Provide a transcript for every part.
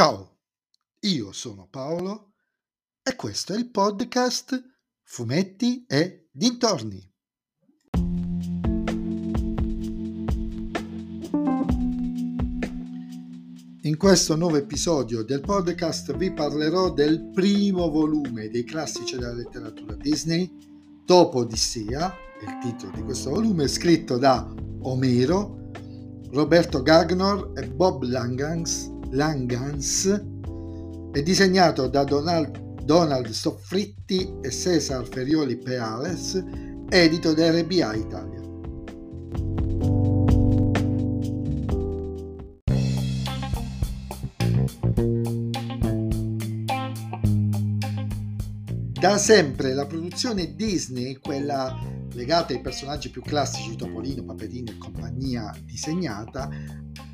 Ciao, io sono Paolo e questo è il podcast Fumetti e Dintorni. In questo nuovo episodio del podcast vi parlerò del primo volume dei classici della letteratura Disney, Topo Odissea, il titolo di questo volume, scritto da Omero, Roberto Gagnor e Bob Langans, Langans è disegnato da Donald, Donald Soffritti e Cesar Ferioli Peales, edito da RBA Italia. Da sempre la produzione Disney, quella legata ai personaggi più classici Topolino, Paperino e compagnia disegnata,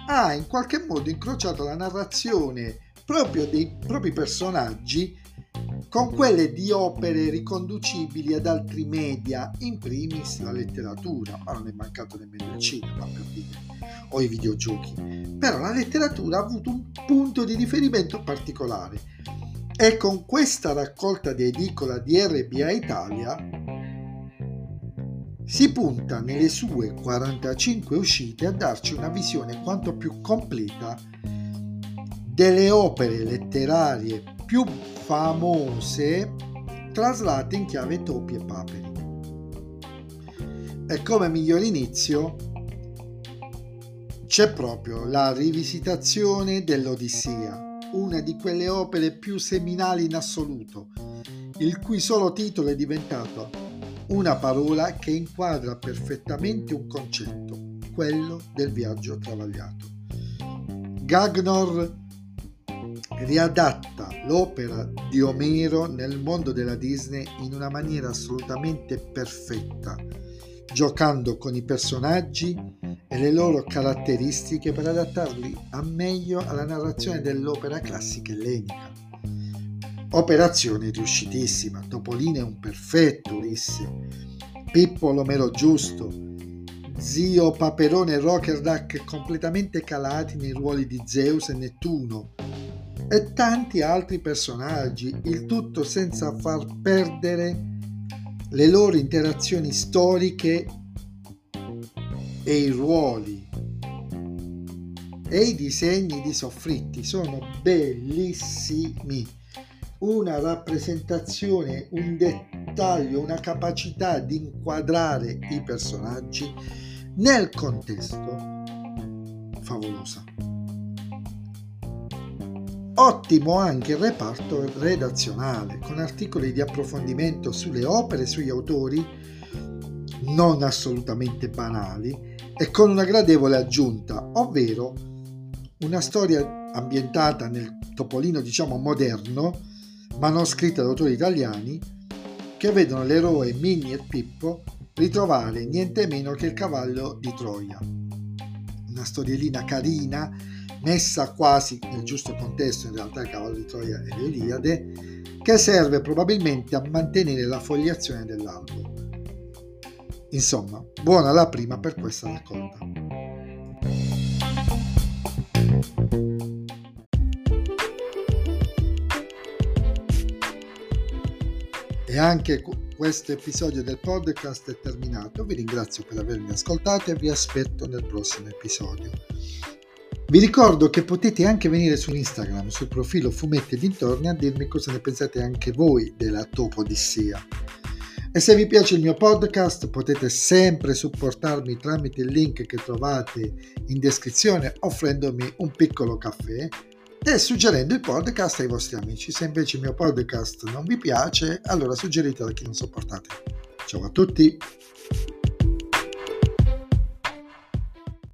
ha in qualche modo incrociato la narrazione proprio dei propri personaggi con quelle di opere riconducibili ad altri media, in primis la letteratura, ma non è mancato nemmeno il cinema per dire, o i videogiochi. Però la letteratura ha avuto un punto di riferimento particolare e con questa raccolta di edicola di RBA Italia si punta nelle sue 45 uscite a darci una visione quanto più completa delle opere letterarie più famose traslate in chiave topi e paperi. E come miglior inizio c'è proprio la rivisitazione dell'Odissea una di quelle opere più seminali in assoluto, il cui solo titolo è diventato una parola che inquadra perfettamente un concetto, quello del viaggio travagliato. Gagnor riadatta l'opera di Omero nel mondo della Disney in una maniera assolutamente perfetta, giocando con i personaggi e le loro caratteristiche per adattarli a meglio alla narrazione dell'opera classica ellenica. Operazione riuscitissima, Topolino è un perfetto Ulisse, Pippo l'Omero giusto, zio Paperone e Rockerduck completamente calati nei ruoli di Zeus e Nettuno, e tanti altri personaggi, il tutto senza far perdere le loro interazioni storiche e i ruoli. E i disegni di soffritti sono bellissimi. Una rappresentazione, un dettaglio, una capacità di inquadrare i personaggi nel contesto favolosa. Ottimo anche il reparto redazionale, con articoli di approfondimento sulle opere e sugli autori, non assolutamente banali, e con una gradevole aggiunta, ovvero una storia ambientata nel Topolino diciamo moderno, ma non scritta da autori italiani, che vedono l'eroe Minnie e Pippo ritrovare niente meno che il cavallo di Troia. Una storiellina carina, messa quasi nel giusto contesto, in realtà il cavallo di Troia è l'Iliade, che serve probabilmente a mantenere la fogliazione dell'albero. Insomma, buona la prima per questa raccolta. E anche questo episodio del podcast è terminato. Vi ringrazio per avermi ascoltato e vi aspetto nel prossimo episodio. Vi ricordo che potete anche venire su Instagram, sul profilo Fumetti Dintorni, a dirmi cosa ne pensate anche voi della Topo Odissea. E se vi piace il mio podcast potete sempre supportarmi tramite il link che trovate in descrizione offrendomi un piccolo caffè e suggerendo il podcast ai vostri amici. Se invece il mio podcast non vi piace, allora suggeritelo a chi non sopportate. Ciao a tutti!